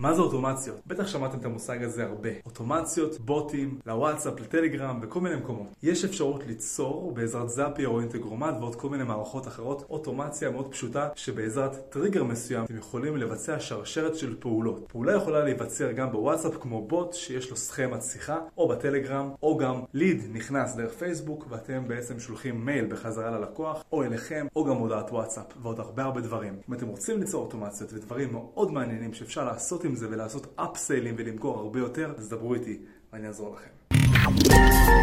מה זה אוטומציות? בטח שמעתם את המושג הזה הרבה. אוטומציות, בוטים, לוואטסאפ, לטלגרם, בכל מיני מקומות. יש אפשרות ליצור בעזרת Zapier או Integromat ועוד כל מיני מערכות אחרות אוטומציה מאוד פשוטה שבעזרת טריגר מסוים אתם יכולים לבצע שרשרת של פעולות. פעולה יכולה להיווצר גם בוואטסאפ כמו בוט שיש לו סכמת שיחה או בטלגרם או גם lead נכנס דרך פייסבוק ואתם בעצם שולחים מייל בחזרה ללקוח או אליכם או גם הודעת וואטסאפ ועוד הרבה הרבה דברים. אם אתם רוצים ליצור אוטומציות ודברים מאוד מעניינים שאפשר לעשות זה ולעשות upsell ים ולמכור הרבה יותר, אז דברו איתי ואני אעזור לכם.